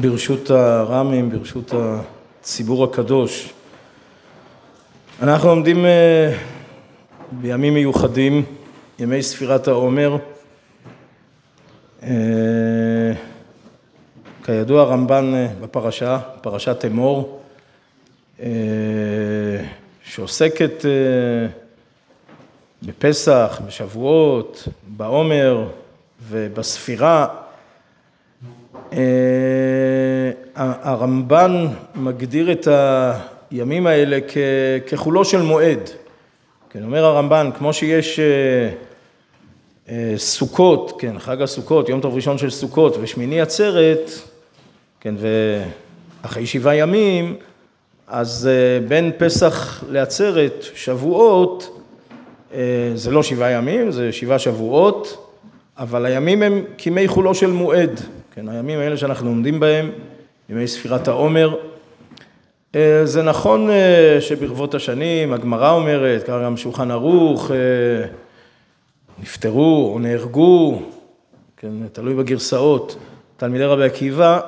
ברשות הר"מים, ברשות הציבור הקדוש. אנחנו עומדים אה, בימים מיוחדים, ימי ספירת העומר. אה, כידוע רמב"ן אה, בפרשה, פרשת אמור, שעוסקת בפסח, בשבועות, בעומר ובספירה. אה, הרמב"ן מגדיר את הימים האלה כחולו של מועד. כן, אומר הרמב"ן, כמו שיש אה, אה, סוכות, כן, חג הסוכות, יום טוב ראשון של סוכות ושמיני עצרת, כן, ואחרי שבעה ימים, אז בין פסח לעצרת, שבועות, זה לא שבעה ימים, זה שבעה שבועות, אבל הימים הם כימי חולו של מועד. כן, הימים האלה שאנחנו עומדים בהם, ימי ספירת העומר. אה, זה נכון אה, שברבות השנים, הגמרא אומרת, ככה גם שולחן ערוך, אה, נפטרו או נהרגו, כן, תלוי בגרסאות, תלמידי רבי עקיבא,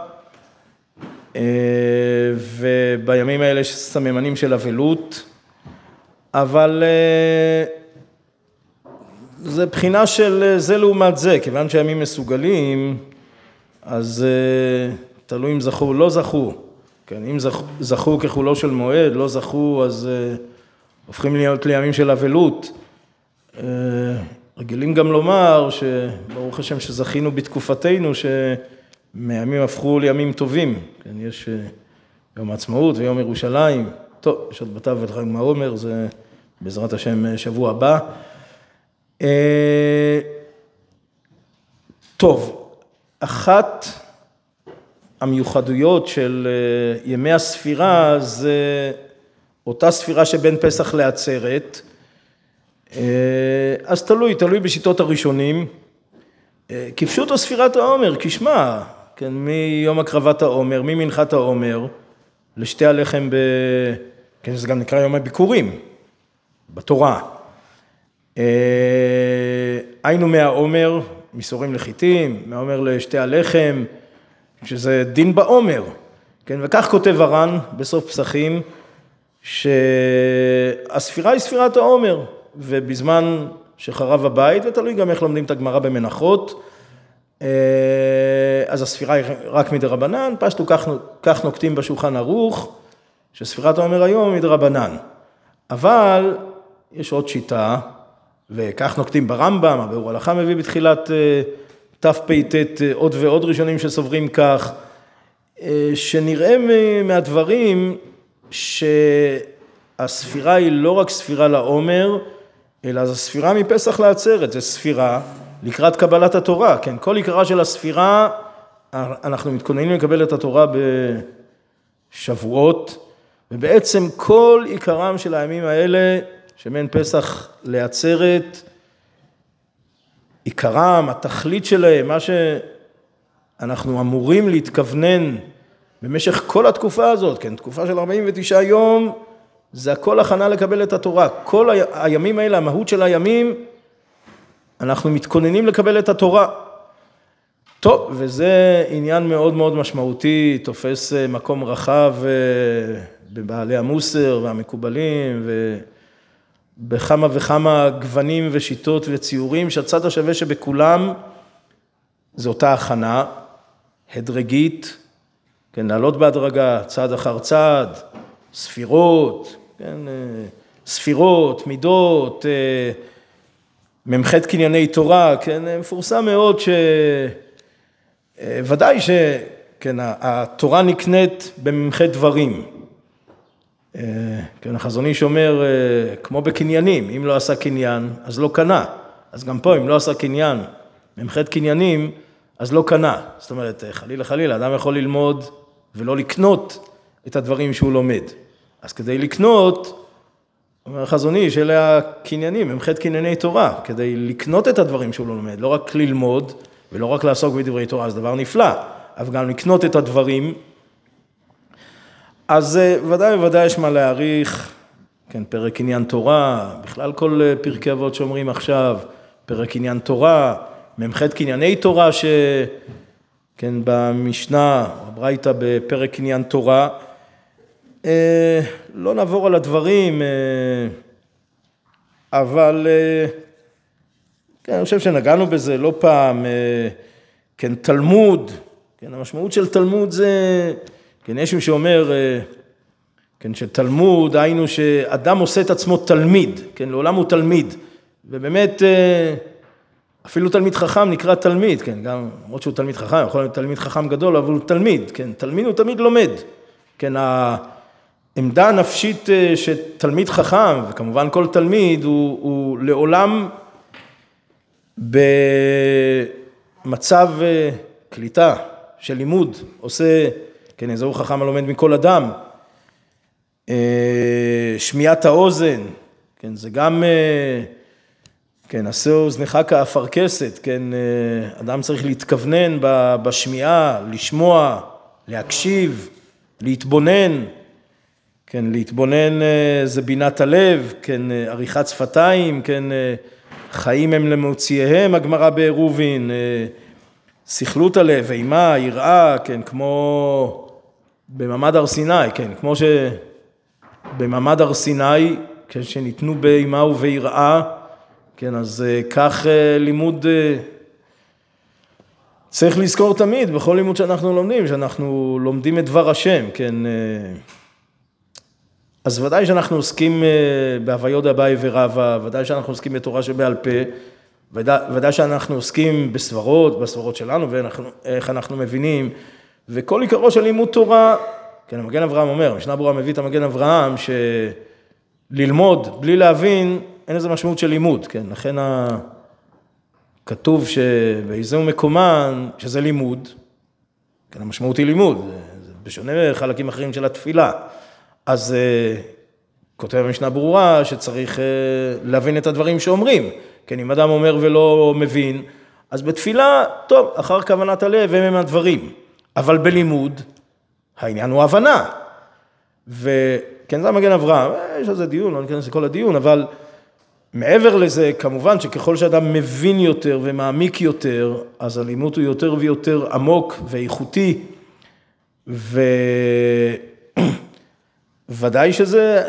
ובימים האלה יש סממנים של אבלות, אבל זה בחינה של זה לעומת זה, כיוון שהימים מסוגלים, אז אה, תלוי אם זכו לא זכו. כן, אם זכו, זכו כחולו של מועד, לא זכו, אז אה, הופכים להיות לימים של אבלות. אה, רגילים גם לומר שברוך השם שזכינו בתקופתנו, שמהימים הפכו לימים טובים. כן, יש יום העצמאות ויום ירושלים. טוב, יש עוד בתווך חג מהעומר, זה בעזרת השם שבוע הבא. טוב, אחת המיוחדויות של אה, ימי הספירה זה אותה ספירה שבין פסח לעצרת, אה, אז תלוי, תלוי בשיטות הראשונים. אה, כפשוטו ספירת העומר, כשמה, כן, מיום הקרבת העומר, ממנחת העומר, לשתי הלחם ב... כן, זה גם נקרא יום הביקורים, בתורה. היינו מהעומר, מסורים לחיטים, מהעומר לשתי הלחם, שזה דין בעומר, כן, וכך כותב הר"ן בסוף פסחים, שהספירה היא ספירת העומר, ובזמן שחרב הבית, ותלוי גם איך לומדים את הגמרא במנחות, אה, אז הספירה היא רק מדרבנן, פשטו כך, כך נוקטים בשולחן ערוך, שספירת העומר היום היא מדרבנן. אבל יש עוד שיטה, וכך נוקטים ברמב"ם, הביאור הלכה מביא בתחילת אה, תפ"ט אה, עוד ועוד ראשונים שסוברים כך, אה, שנראה מהדברים שהספירה היא לא רק ספירה לעומר, אלא זו ספירה מפסח לעצרת, זו ספירה לקראת קבלת התורה, כן, כל עיקרה של הספירה, אנחנו מתכוננים לקבל את התורה בשבועות, ובעצם כל עיקרם של הימים האלה שבין פסח לעצרת, עיקרם, התכלית שלהם, מה שאנחנו אמורים להתכוונן במשך כל התקופה הזאת, כן, תקופה של 49 יום, זה הכל הכנה לקבל את התורה. כל הימים האלה, המהות של הימים, אנחנו מתכוננים לקבל את התורה. טוב, וזה עניין מאוד מאוד משמעותי, תופס אה, מקום רחב אה, בבעלי המוסר והמקובלים, ו... בכמה וכמה גוונים ושיטות וציורים, שהצד השווה שבכולם זה אותה הכנה הדרגית, כן, לעלות בהדרגה, צעד אחר צעד, ספירות, כן, אה, ספירות, מידות, אה, מ"ח קנייני תורה, כן, אה, מפורסם מאוד שוודאי שכן, התורה נקנית במ"ח דברים. אה, כן, החזון איש אומר, אה, כמו בקניינים, אם לא עשה קניין, אז לא קנה. אז גם פה, אם לא עשה קניין, מ"ח קניינים, אז לא קנה. זאת אומרת, אה, חלילה חלילה, אדם יכול ללמוד ולא לקנות את הדברים שהוא לומד. אז כדי לקנות, אומר החזון איש, אלה הקניינים, מ"ח קנייני תורה, כדי לקנות את הדברים שהוא לא לומד, לא רק ללמוד ולא רק לעסוק בדברי תורה, זה דבר נפלא, אבל גם לקנות את הדברים אז אה, ודאי וודאי יש מה להעריך, כן, פרק עניין תורה, בכלל כל אה, פרקי אבות שאומרים עכשיו, פרק עניין תורה, מ"ח קנייני תורה, ש... כן, במשנה, הברייתא בפרק עניין תורה. אה, לא נעבור על הדברים, אה, אבל כן, אני חושב שנגענו בזה לא פעם. כן, תלמוד, כן, המשמעות של תלמוד זה, כן, יש מי שאומר, כן, שתלמוד, היינו שאדם עושה את עצמו תלמיד, כן, לעולם הוא תלמיד, ובאמת אפילו תלמיד חכם נקרא תלמיד, כן, גם למרות שהוא תלמיד חכם, יכול להיות תלמיד חכם גדול, אבל הוא תלמיד, כן, תלמיד הוא תמיד לומד, כן, העמדה הנפשית אה, שתלמיד חכם, וכמובן כל תלמיד, הוא, הוא לעולם במצב אה, קליטה של לימוד, עושה, כן, איזהו חכם הלומד מכל אדם, אה, שמיעת האוזן, כן, זה גם כן, עשה אוזנך כאפרכסת, כן, אה, אדם צריך להתכוונן בשמיעה, לשמוע, להקשיב, להתבונן, כן, להתבונן אה, זה בינת הלב, כן, אה, עריכת שפתיים, כן, חיים הם למוציאיהם, הגמרא בעירובין, סכלות הלב, אימה, יראה, כן, כמו במעמד הר סיני, כן, כמו שבמעמד הר סיני, כן, שניתנו באימה וביראה, כן, אז אה, כך אה, לימוד, אה, צריך לזכור תמיד, בכל לימוד שאנחנו לומדים, שאנחנו לומדים את דבר השם, כן. אז ודאי שאנחנו עוסקים בהוויות אביי ורבא, ודאי שאנחנו עוסקים בתורה שבעל פה, ודאי, ודאי שאנחנו עוסקים בסברות, בסברות שלנו, ואיך אנחנו מבינים, וכל עיקרו של לימוד תורה, כן, המגן אברהם אומר, משנה ברורה מביא את המגן אברהם, שללמוד בלי להבין, אין לזה משמעות של לימוד, כן? לכן כתוב שבאיזהו מקומן, שזה לימוד, כן, המשמעות היא לימוד, זה בשונה מחלקים אחרים של התפילה. אז אה, כותב המשנה ברורה שצריך אה, להבין את הדברים שאומרים. כן, אם אדם אומר ולא מבין, אז בתפילה, טוב, אחר כוונת הלב הם הם הדברים. אבל בלימוד, העניין הוא הבנה. וכן, זה המגן אברהם, אה, יש על זה דיון, לא ניכנס לכל הדיון, אבל מעבר לזה, כמובן שככל שאדם מבין יותר ומעמיק יותר, אז הלימוד הוא יותר ויותר עמוק ואיכותי, וודאי שזה,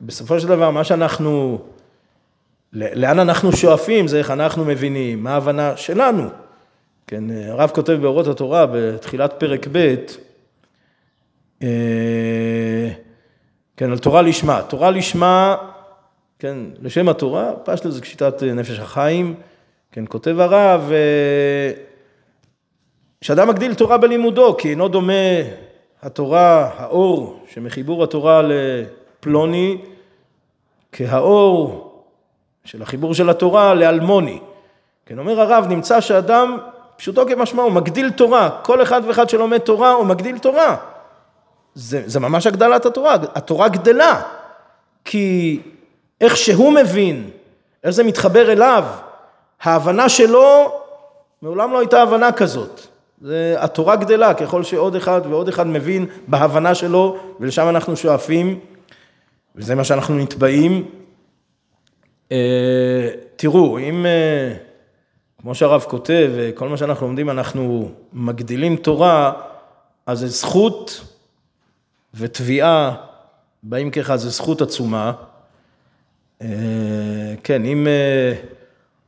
בסופו של דבר, מה שאנחנו, לאן אנחנו שואפים, זה איך אנחנו מבינים, מה ההבנה שלנו. כן, הרב כותב באורות התורה בתחילת פרק ב', אה, כן, על תורה לשמה. תורה לשמה כן, לשם התורה, פשטו זה כשיטת אה, נפש החיים, כן, כותב הרב, אה, שאדם מגדיל תורה בלימודו, כי אינו דומה התורה, האור שמחיבור התורה לפלוני, כהאור של החיבור של התורה לאלמוני. כן, אומר הרב, נמצא שאדם, פשוטו כמשמעו, מגדיל תורה, כל אחד ואחד שלומד תורה הוא מגדיל תורה. זה, זה ממש הגדלת התורה, התורה גדלה, כי איך שהוא מבין, איך זה מתחבר אליו, ההבנה שלו, מעולם לא הייתה הבנה כזאת. זה, התורה גדלה ככל שעוד אחד ועוד אחד מבין בהבנה שלו, ולשם אנחנו שואפים, וזה מה שאנחנו נתבעים. אה, תראו, אם, אה, כמו שהרב כותב, כל מה שאנחנו לומדים, אנחנו מגדילים תורה, אז זה זכות ותביעה, באים ככה, זה זכות עצומה. אה, כן, אם אה,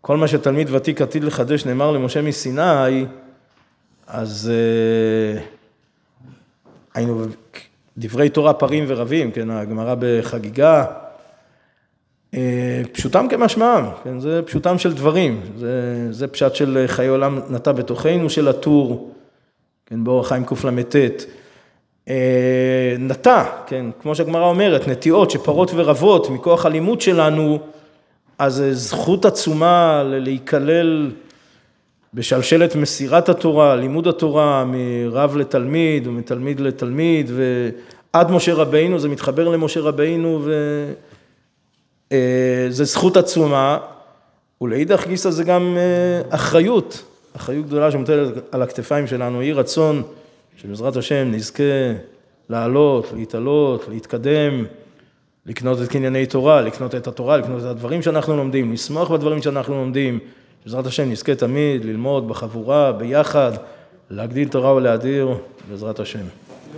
כל מה שתלמיד ותיק עתיד לחדש נאמר למשה מסיני, אז אה, היינו דברי תורה פרים ורבים, כן, הגמרא בחגיגה, פשוטם כמשמעם, כן, זה פשוטם של דברים, זה, זה פשט של חיי עולם נטע בתוכנו של הטור, כן, באורח חיים קל"ט. אה, נטע, כן, כמו שהגמרא אומרת, נטיעות שפרות ורבות מכוח הלימוד שלנו, אז זכות עצומה להיכלל בשלשלת מסירת התורה, לימוד התורה, מרב לתלמיד ומתלמיד לתלמיד, ועד משה רבינו, זה מתחבר למשה רבינו, וזה אה, זכות עצומה, ולאידך גיסא זה גם אה, אחריות, אחריות גדולה שמוטלת על הכתפיים שלנו, יהי רצון שבעזרת השם נזכה לעלות, להתעלות, להתקדם, לקנות את קנייני תורה, לקנות את התורה, לקנות את הדברים שאנחנו לומדים, לשמוח בדברים שאנחנו לומדים, בעזרת השם נזכה תמיד ללמוד בחבורה, ביחד, להגדיל תורה ולהדיר בעזרת השם.